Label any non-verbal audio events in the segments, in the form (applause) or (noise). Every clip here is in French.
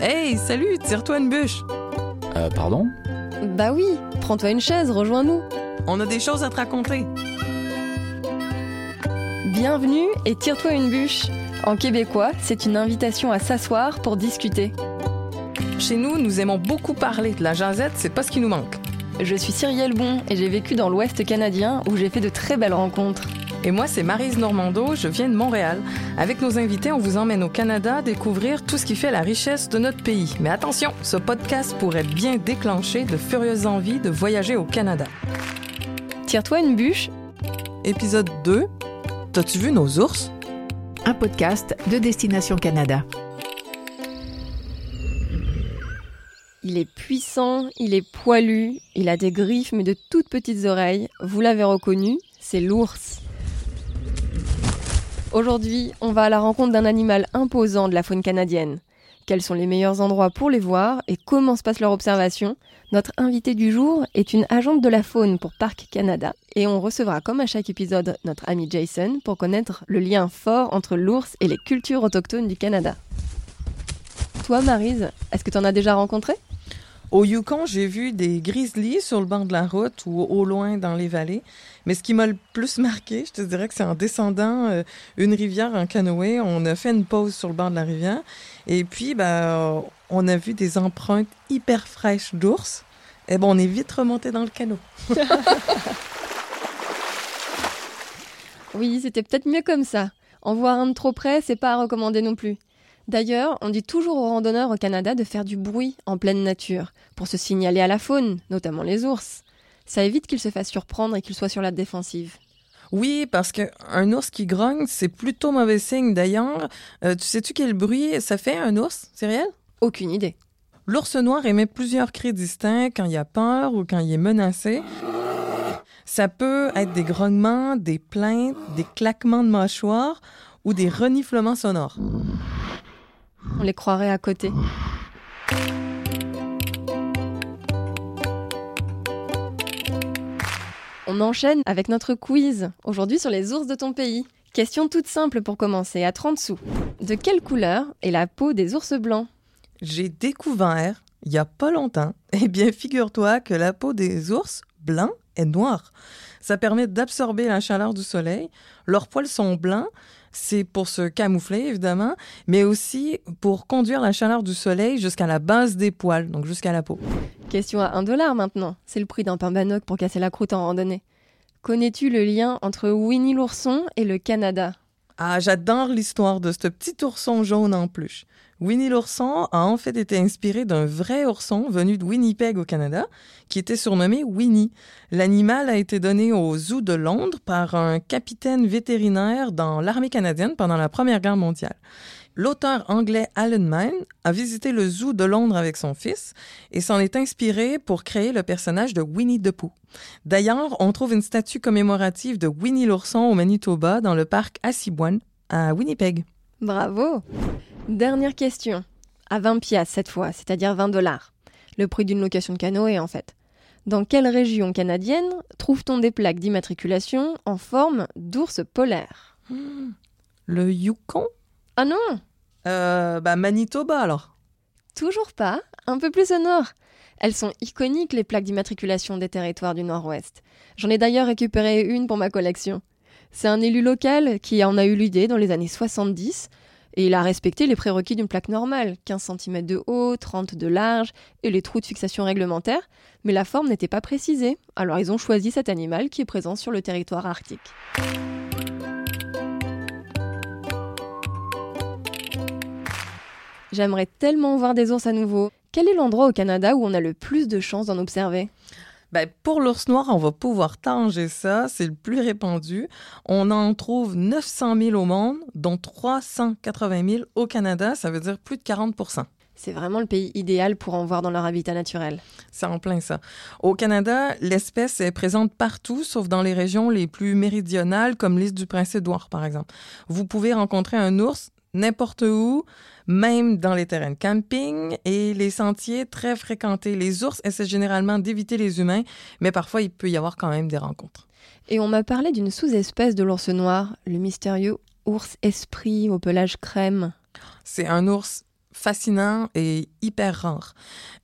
Hey, salut, tire-toi une bûche. Euh, pardon? Bah oui, prends-toi une chaise, rejoins-nous. On a des choses à te raconter. Bienvenue et tire-toi une bûche. En québécois, c'est une invitation à s'asseoir pour discuter. Chez nous, nous aimons beaucoup parler. De la jasette, c'est pas ce qui nous manque. Je suis Cyrielle Bon et j'ai vécu dans l'Ouest canadien où j'ai fait de très belles rencontres. Et moi, c'est Marise Normando, je viens de Montréal. Avec nos invités, on vous emmène au Canada découvrir tout ce qui fait la richesse de notre pays. Mais attention, ce podcast pourrait bien déclencher de furieuses envies de voyager au Canada. Tire-toi une bûche. Épisode 2. T'as-tu vu nos ours? Un podcast de Destination Canada. Il est puissant, il est poilu, il a des griffes mais de toutes petites oreilles. Vous l'avez reconnu, c'est l'ours. Aujourd'hui, on va à la rencontre d'un animal imposant de la faune canadienne. Quels sont les meilleurs endroits pour les voir et comment se passe leur observation? Notre invité du jour est une agente de la faune pour Parc Canada et on recevra comme à chaque épisode notre ami Jason pour connaître le lien fort entre l'ours et les cultures autochtones du Canada. Toi Marise, est-ce que tu en as déjà rencontré? Au Yukon, j'ai vu des grizzlies sur le banc de la route ou au loin dans les vallées. Mais ce qui m'a le plus (laughs) marqué, je te dirais que c'est en descendant euh, une rivière en canoë. On a fait une pause sur le bord de la rivière. Et puis, ben, on a vu des empreintes hyper fraîches d'ours. Et bon, on est vite remonté dans le canot. (laughs) Oui, c'était peut-être mieux comme ça. En voir un de trop près, c'est pas à recommander non plus. D'ailleurs, on dit toujours aux randonneurs au Canada de faire du bruit en pleine nature, pour se signaler à la faune, notamment les ours. Ça évite qu'ils se fassent surprendre et qu'ils soient sur la défensive. Oui, parce qu'un ours qui grogne, c'est plutôt mauvais signe. D'ailleurs, euh, tu sais-tu quel bruit ça fait, un ours, Cyrielle? Aucune idée. L'ours noir émet plusieurs cris distincts quand il a peur ou quand il est menacé. Ça peut être des grognements, des plaintes, des claquements de mâchoire ou des reniflements sonores. On les croirait à côté. On enchaîne avec notre quiz, aujourd'hui sur les ours de ton pays. Question toute simple pour commencer, à 30 sous. De quelle couleur est la peau des ours blancs? J'ai découvert, il y a pas longtemps, (laughs) eh bien, figure-toi que la peau des ours blancs est noire. Ça permet d'absorber la chaleur du soleil. Leurs poils sont blancs, c'est pour se camoufler évidemment, mais aussi pour conduire la chaleur du soleil jusqu'à la base des poils, donc jusqu'à la peau. Question à 1 dollar maintenant. C'est le prix d'un pain banoc pour casser la croûte en randonnée. Connais-tu le lien entre Winnie l'ourson et le Canada? Ah, j'adore l'histoire de ce petit ourson jaune en peluche. Winnie l'ourson a en fait été inspiré d'un vrai ourson venu de Winnipeg au Canada, qui était surnommé Winnie. L'animal a été donné au zoo de Londres par un capitaine vétérinaire dans l'armée canadienne pendant la Première Guerre mondiale. L'auteur anglais Alan Mann a visité le zoo de Londres avec son fils et s'en est inspiré pour créer le personnage de Winnie the Pooh. D'ailleurs, on trouve une statue commémorative de Winnie l'ourson au Manitoba dans le parc Assiniboine à Winnipeg. Bravo Dernière question. À 20 piastres cette fois, c'est-à-dire 20 dollars. Le prix d'une location de canoë en fait. Dans quelle région canadienne trouve-t-on des plaques d'immatriculation en forme d'ours polaire? Le Yukon? Ah non Euh, bah Manitoba alors. Toujours pas, un peu plus au nord. Elles sont iconiques, les plaques d'immatriculation des territoires du Nord-Ouest. J'en ai d'ailleurs récupéré une pour ma collection. C'est un élu local qui en a eu l'idée dans les années 70 et il a respecté les prérequis d'une plaque normale, 15 cm de haut, 30 de large et les trous de fixation réglementaires, mais la forme n'était pas précisée, alors ils ont choisi cet animal qui est présent sur le territoire arctique. J'aimerais tellement voir des ours à nouveau. Quel est l'endroit au Canada où on a le plus de chances d'en observer? Ben, pour l'ours noir, on va pouvoir tanger ça, c'est le plus répandu. On en trouve 900 000 au monde, dont 380 000 au Canada, ça veut dire plus de 40% C'est vraiment le pays idéal pour en voir dans leur habitat naturel. C'est en plein ça. Au Canada, l'espèce est présente partout, sauf dans les régions les plus méridionales, comme l'île du Prince-Édouard, par exemple. Vous pouvez rencontrer un ours n'importe où, même dans les terrains de camping et les sentiers très fréquentés. Les ours essaient généralement d'éviter les humains, mais parfois il peut y avoir quand même des rencontres. Et on m'a parlé d'une sous-espèce de l'ours noir, le mystérieux ours esprit au pelage crème. C'est un ours fascinant et hyper rare.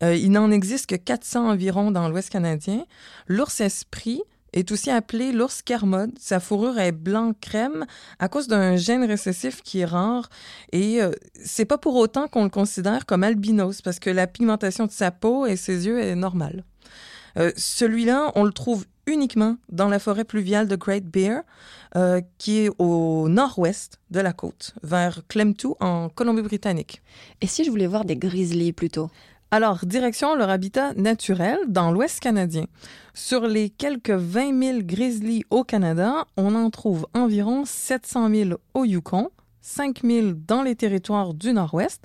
Euh, il n'en existe que 400 environ dans l'Ouest canadien. L'ours esprit est aussi appelé l'ours kermode. Sa fourrure est blanc crème à cause d'un gène récessif qui est rare et euh, c'est pas pour autant qu'on le considère comme albinos parce que la pigmentation de sa peau et ses yeux est normale. Euh, Celui-là, on le trouve uniquement dans la forêt pluviale de Great Bear, euh, qui est au nord-ouest de la côte, vers Klemtu en Colombie-Britannique. Et si je voulais voir des grizzlies plutôt? Alors, direction leur habitat naturel dans l'ouest canadien. Sur les quelques 20 000 grizzlies au Canada, on en trouve environ 700 000 au Yukon, 5 000 dans les territoires du nord-ouest,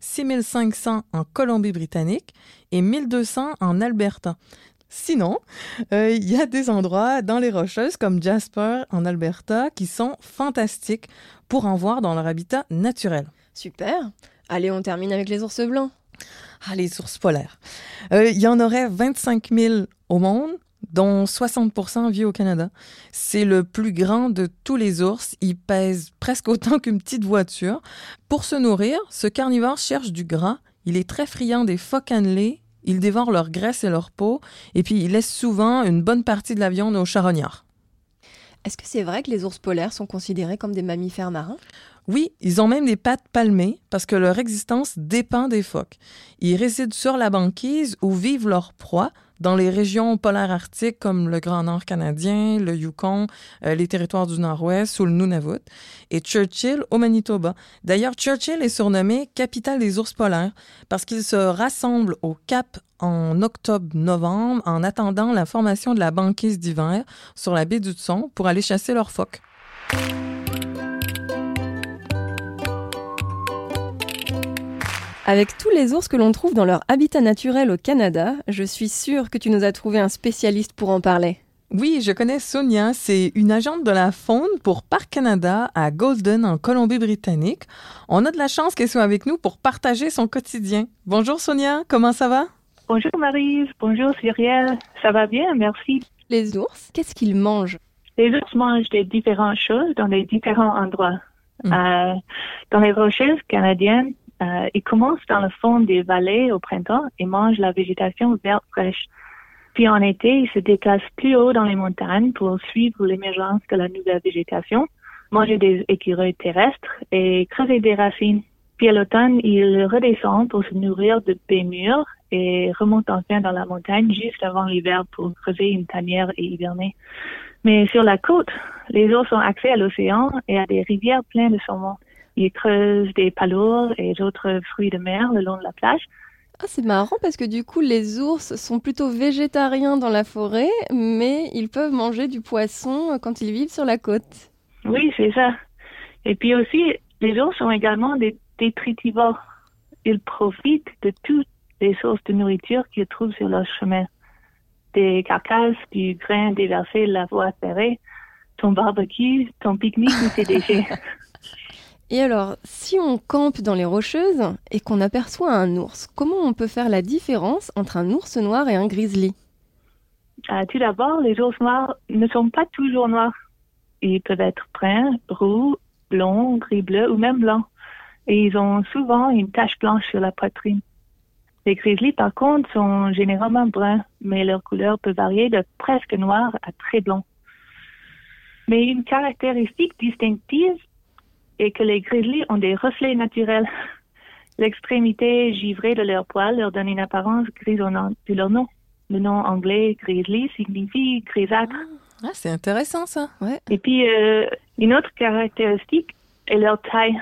6 500 en Colombie-Britannique et 1200 en Alberta. Sinon, euh, il y a des endroits dans les Rocheuses comme Jasper en Alberta qui sont fantastiques pour en voir dans leur habitat naturel. Super Allez, on termine avec les ours blancs. Ah, les ours polaires. Euh, Il y en aurait 25 000 au monde, dont 60% vivent au Canada. C'est le plus grand de tous les ours. Il pèse presque autant qu'une petite voiture. Pour se nourrir, ce carnivore cherche du gras. Il est très friand des phoques annelés. Il dévore leur graisse et leur peau. Et puis, il laisse souvent une bonne partie de la viande aux charognards. Est-ce que c'est vrai que les ours polaires sont considérés comme des mammifères marins? Oui, ils ont même des pattes palmées parce que leur existence dépend des phoques. Ils résident sur la banquise où vivent leurs proies dans les régions polaires arctiques comme le Grand Nord canadien, le Yukon, euh, les territoires du Nord-Ouest ou le Nunavut, et Churchill au Manitoba. D'ailleurs, Churchill est surnommé capitale des ours polaires parce qu'ils se rassemblent au Cap en octobre-novembre en attendant la formation de la banquise d'hiver sur la baie du Tson pour aller chasser leurs phoques. Avec tous les ours que l'on trouve dans leur habitat naturel au Canada, je suis sûre que tu nous as trouvé un spécialiste pour en parler. Oui, je connais Sonia. C'est une agente de la faune pour Parc Canada à Golden, en Colombie-Britannique. On a de la chance qu'elle soit avec nous pour partager son quotidien. Bonjour Sonia, comment ça va? Bonjour Marie, bonjour Cyrielle, ça va bien, merci. Les ours, qu'est-ce qu'ils mangent? Les ours mangent des différentes choses dans des différents endroits. Mm. Euh, dans les rocheuses canadiennes, euh, ils commencent dans le fond des vallées au printemps et mangent la végétation verte fraîche. Puis en été, ils se déplacent plus haut dans les montagnes pour suivre l'émergence de la nouvelle végétation, manger des écureuils terrestres et creuser des racines. Puis à l'automne, ils redescendent pour se nourrir de baies mûres et remontent enfin dans la montagne juste avant l'hiver pour creuser une tanière et hiverner. Mais sur la côte, les ours ont accès à l'océan et à des rivières pleines de saumon. Ils creusent des palourdes et d'autres fruits de mer le long de la plage. Ah, c'est marrant parce que du coup, les ours sont plutôt végétariens dans la forêt, mais ils peuvent manger du poisson quand ils vivent sur la côte. Oui, c'est ça. Et puis aussi, les ours sont également des détritivores. Ils profitent de toutes les sources de nourriture qu'ils trouvent sur leur chemin. Des carcasses, du grain déversé de la voie ferrée, ton barbecue, ton pique-nique ou tes (laughs) déchets. Et alors, si on campe dans les rocheuses et qu'on aperçoit un ours, comment on peut faire la différence entre un ours noir et un grizzly? Euh, tout d'abord, les ours noirs ne sont pas toujours noirs. Ils peuvent être bruns, roux, blonds, gris-bleu ou même blancs. Et ils ont souvent une tache blanche sur la poitrine. Les grizzlies, par contre, sont généralement bruns, mais leur couleur peut varier de presque noir à très blanc. Mais une caractéristique distinctive est que les grizzlies ont des reflets naturels. (laughs) L'extrémité givrée de leur poil leur donne une apparence grisonnante de leur nom. Le nom anglais grizzly signifie grisâtre. Ah, c'est intéressant ça. Ouais. Et puis, euh, une autre caractéristique est leur taille.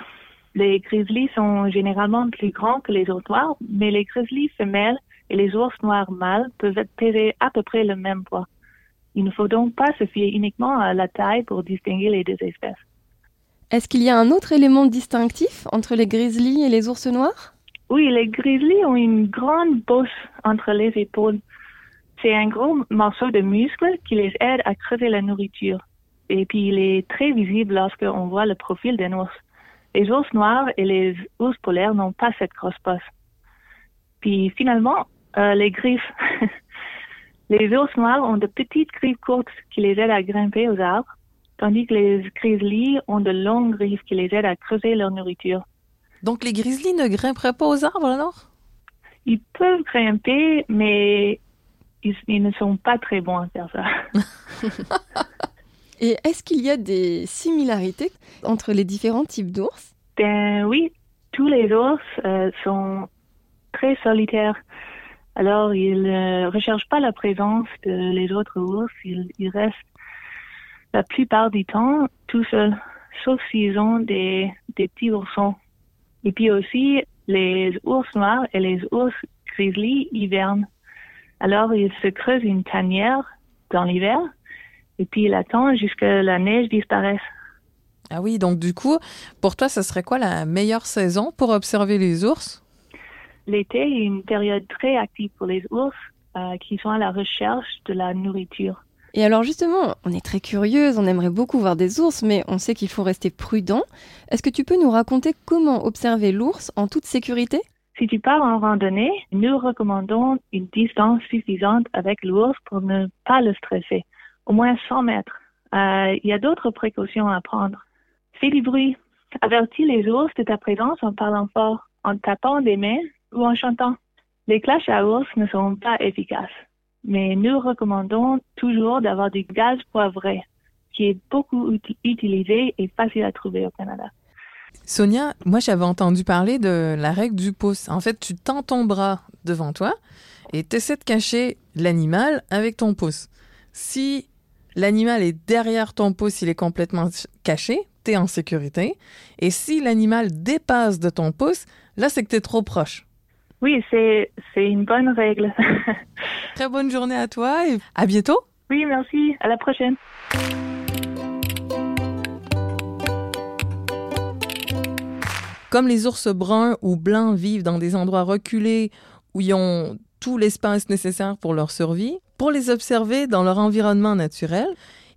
Les grizzlies sont généralement plus grands que les ours noirs, mais les grizzlies femelles et les ours noirs mâles peuvent peser à peu près le même poids. Il ne faut donc pas se fier uniquement à la taille pour distinguer les deux espèces. Est-ce qu'il y a un autre élément distinctif entre les grizzlies et les ours noirs? Oui, les grizzlies ont une grande bosse entre les épaules. C'est un gros morceau de muscle qui les aide à creuser la nourriture. Et puis, il est très visible lorsqu'on voit le profil d'un ours. Les ours noirs et les ours polaires n'ont pas cette grosse bosse. Puis, finalement, euh, les griffes. (laughs) les ours noirs ont de petites griffes courtes qui les aident à grimper aux arbres, tandis que les grizzlies ont de longues griffes qui les aident à creuser leur nourriture. Donc les grizzlies ne grimperaient pas aux arbres alors? Ils peuvent grimper, mais ils, ils ne sont pas très bons à faire ça. (laughs) Et est-ce qu'il y a des similarités entre les différents types d'ours? Ben oui, tous les ours euh, sont très solitaires. Alors, ils ne recherchent pas la présence de les autres ours. Ils, ils restent la plupart du temps tout seuls, sauf s'ils ont des, des petits oursons. Et puis aussi, les ours noirs et les ours grizzly hivernent. Alors, ils se creusent une tanière dans l'hiver et puis ils attendent jusqu'à la neige disparaisse. Ah oui, donc du coup, pour toi, ce serait quoi la meilleure saison pour observer les ours? L'été est une période très active pour les ours euh, qui sont à la recherche de la nourriture. Et alors justement, on est très curieuse, on aimerait beaucoup voir des ours, mais on sait qu'il faut rester prudent. Est-ce que tu peux nous raconter comment observer l'ours en toute sécurité? Si tu pars en randonnée, nous recommandons une distance suffisante avec l'ours pour ne pas le stresser, au moins 100 mètres. Euh, Il y a d'autres précautions à prendre. Fais du bruit. Avertis les ours de ta présence en parlant fort, en tapant des mains ou en chantant. Les clashes à ours ne sont pas efficaces, mais nous recommandons toujours d'avoir du gaz poivré, qui est beaucoup uti- utilisé et facile à trouver au Canada. Sonia, moi j'avais entendu parler de la règle du pouce. En fait, tu tends ton bras devant toi et tu essaies de cacher l'animal avec ton pouce. Si l'animal est derrière ton pouce, il est complètement ch- caché, tu es en sécurité. Et si l'animal dépasse de ton pouce, là c'est que tu es trop proche. Oui, c'est, une bonne règle. (laughs) Très bonne journée à toi et à bientôt. oui, merci. À la prochaine. Comme les ours bruns ou blancs vivent dans des endroits reculés où ils ont tout l'espace nécessaire pour leur survie, pour les observer dans leur environnement naturel,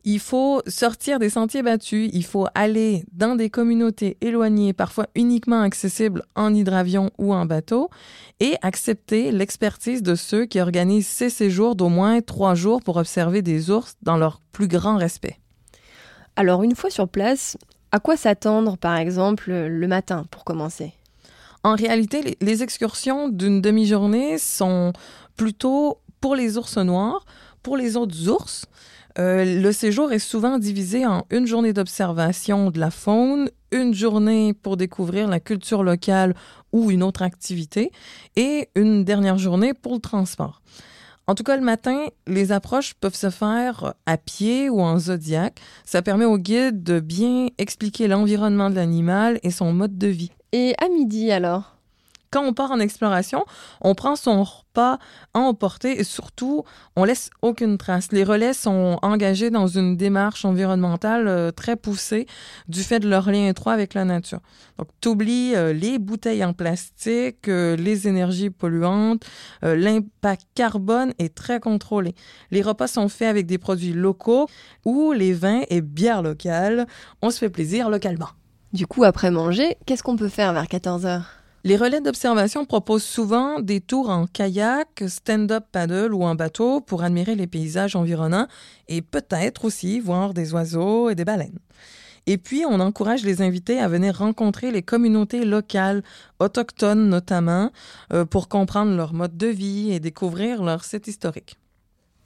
il faut sortir des sentiers battus, il faut aller dans des communautés éloignées, parfois uniquement accessibles en hydravion ou en bateau, et accepter l'expertise de ceux qui organisent ces séjours d'au moins trois jours pour observer des ours dans leur plus grand respect. Alors une fois sur place, à quoi s'attendre par exemple le matin pour commencer? En réalité, les, excursions d'une demi-journée sont plutôt pour les ours noirs. Pour les autres ours, euh, le séjour est souvent divisé en une journée d'observation de la faune, une journée pour découvrir la culture locale ou une autre activité, et une dernière journée pour le transport. En tout cas, le matin, les approches peuvent se faire à pied ou en zodiaque. Ça permet au guide de bien expliquer l'environnement de l'animal et son mode de vie. Et à midi alors? Quand on part en exploration, on prend son repas à emporter et surtout, on laisse aucune trace. Les relais sont engagés dans une démarche environnementale euh, très poussée du fait de leur lien étroit avec la nature. Donc, tu oublies les bouteilles en plastique, euh, les énergies polluantes, euh, l'impact carbone est très contrôlé. Les repas sont faits avec des produits locaux ou les vins et bières locales. On se fait plaisir localement. Du coup, après manger, qu'est-ce qu'on peut faire vers 14h Les relais d'observation proposent souvent des tours en kayak, stand-up paddle ou en bateau pour admirer les paysages environnants et peut-être aussi voir des oiseaux et des baleines. Et puis, on encourage les invités à venir rencontrer les communautés locales, autochtones notamment, euh, pour comprendre leur mode de vie et découvrir leur site historique.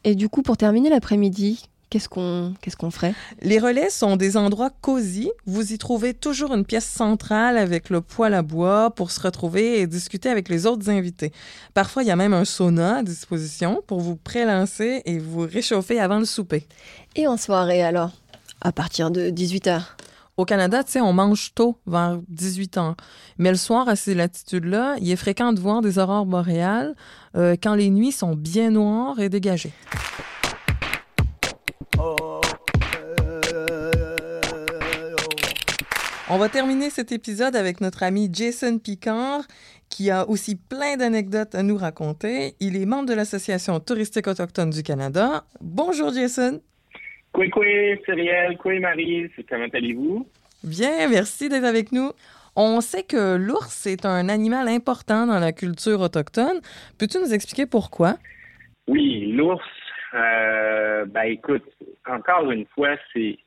Et du coup, pour terminer l'après-midi, qu'est-ce qu'on qu'est-ce qu'on ferait? Les relais sont des endroits cosy. Vous y trouvez toujours une pièce centrale avec le poêle à bois pour se retrouver et discuter avec les autres invités. Parfois, il y a même un sauna à disposition pour vous prélancer et vous réchauffer avant le souper. Et en soirée alors? À partir de 18h. Au Canada, tu sais, on mange tôt, vers 18 ans. Mais le soir, à ces latitudes-là, il est fréquent de voir des aurores boréales euh, quand les nuits sont bien noires et dégagées. On va terminer cet épisode avec notre ami Jason Picard, qui a aussi plein d'anecdotes à nous raconter. Il est membre de l'Association touristique autochtone du Canada. Bonjour Jason. Coué, Cyrielle, coué, Marie, comment allez-vous? Bien, merci d'être avec nous. On sait que l'ours est un animal important dans la culture autochtone. Peux-tu nous expliquer pourquoi? Oui, l'ours, euh, ben écoute, encore une fois, c'est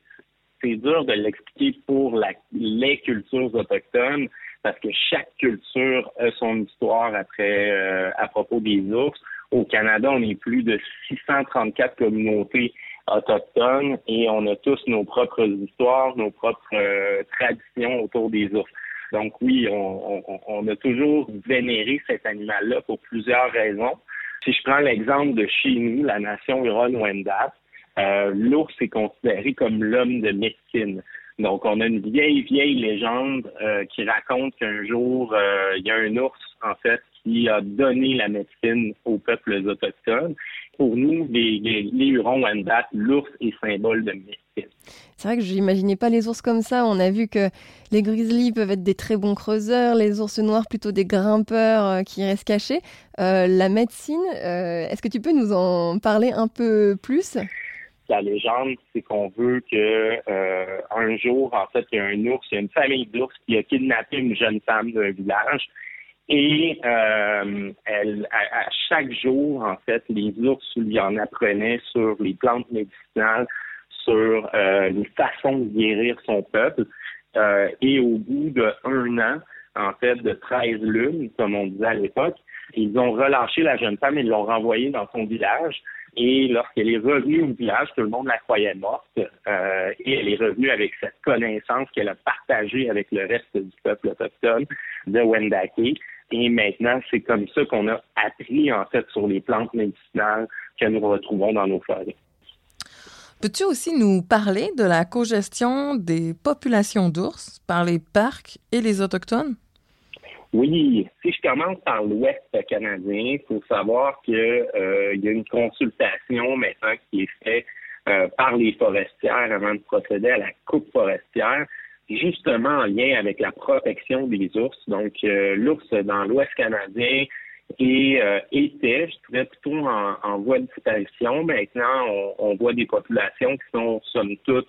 c'est dur de l'expliquer pour la, les cultures autochtones, parce que chaque culture a son histoire après euh, à propos des ours. Au Canada, on est plus de 634 communautés autochtones et on a tous nos propres histoires, nos propres euh, traditions autour des ours. Donc oui, on, on, on a toujours vénéré cet animal-là pour plusieurs raisons. Si je prends l'exemple de chez nous, la nation Huron-Wendat, euh, l'ours est considéré comme l'homme de médecine. Donc, on a une vieille, vieille légende euh, qui raconte qu'un jour, euh, il y a un ours, en fait, qui a donné la médecine aux peuples autochtones. Pour nous, les, les, les Hurons-Wendat, l'ours est symbole de médecine. C'est vrai que je n'imaginais pas les ours comme ça. On a vu que les grizzlies peuvent être des très bons creuseurs, les ours noirs plutôt des grimpeurs qui restent cachés. La médecine, est-ce que tu peux nous en parler un peu plus? La légende, c'est qu'on veut que euh, un jour, en fait, il y a un ours, il y a une famille d'ours qui a kidnappé une jeune femme d'un village. Et euh, elle, à, chaque jour, en fait, les ours lui en apprenaient sur les plantes médicinales, sur euh, les façons de guérir son peuple. Et au bout de un an, en fait, de 13 lunes, comme on disait à l'époque, ils ont relâché la jeune femme et l'ont renvoyée dans son village. Et lorsqu'elle est revenue au village, tout le monde la croyait morte. Euh, et elle est revenue avec cette connaissance qu'elle a partagée avec le reste du peuple autochtone de Wendake. Et maintenant, c'est comme ça qu'on a appris, en fait, sur les plantes médicinales que nous retrouvons dans nos forêts. Peux-tu aussi nous parler de la cogestion des populations d'ours par les parcs et les Autochtones? Oui, si je commence par l'Ouest canadien, il faut savoir qu'il euh, y a une consultation maintenant qui est faite euh, par les forestières avant de procéder à la coupe forestière, justement en lien avec la protection des ours. Donc, euh, l'ours dans l'Ouest canadien et euh, était, je dirais plutôt en, en, voie de disparition. Maintenant, on, on, voit des populations qui sont somme toute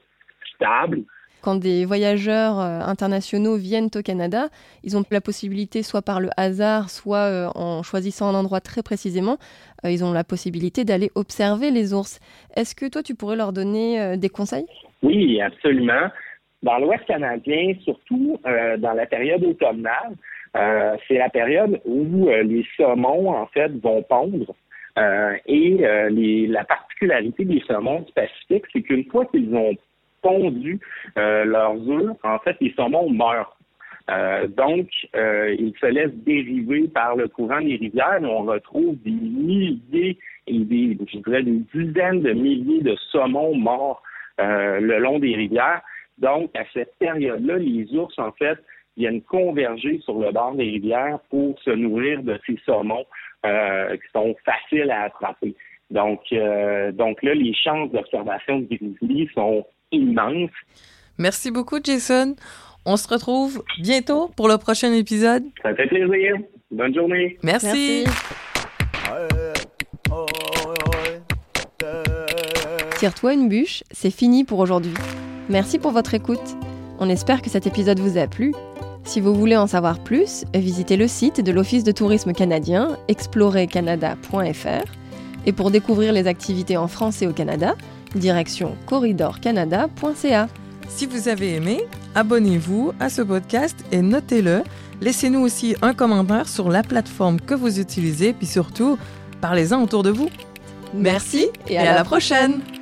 stables. Quand des voyageurs euh, internationaux viennent au Canada, ils ont la possibilité, soit par le hasard, soit euh, en choisissant un endroit très précisément, euh, ils ont la possibilité d'aller observer les ours. Est-ce que toi, tu pourrais leur donner des conseils? Oui, absolument. Dans l'Ouest canadien, surtout dans la période automnale, c'est la période où les saumons, en fait, vont pondre. Et la particularité des saumons du c'est qu'une fois qu'ils ont pondu leurs œufs, en fait, les saumons meurent. donc, ils se laissent dériver par le courant des rivières on retrouve des milliers et des, je dirais, des dizaines de milliers de saumons morts le long des rivières. Donc, à cette période-là, les ours, en fait, viennent converger sur le bord des rivières pour se nourrir de ces saumons euh, qui sont faciles à attraper. Donc, euh, donc là, les chances d'observation de grizzly sont immenses. Merci beaucoup, Jason. On se retrouve bientôt pour le prochain épisode. Ça fait plaisir. Bonne journée. Merci. Tire-toi une bûche, c'est fini pour aujourd'hui. Merci pour votre écoute. On espère que cet épisode vous a plu. Si vous voulez en savoir plus, visitez le site de l'Office de tourisme canadien, explorercanada.fr. Et pour découvrir les activités en France et au Canada, direction corridorcanada.ca. Si vous avez aimé, abonnez-vous à ce podcast et notez-le. Laissez-nous aussi un commentaire sur la plateforme que vous utilisez, puis surtout, parlez-en autour de vous. Merci et à, et à la, la prochaine. prochaine.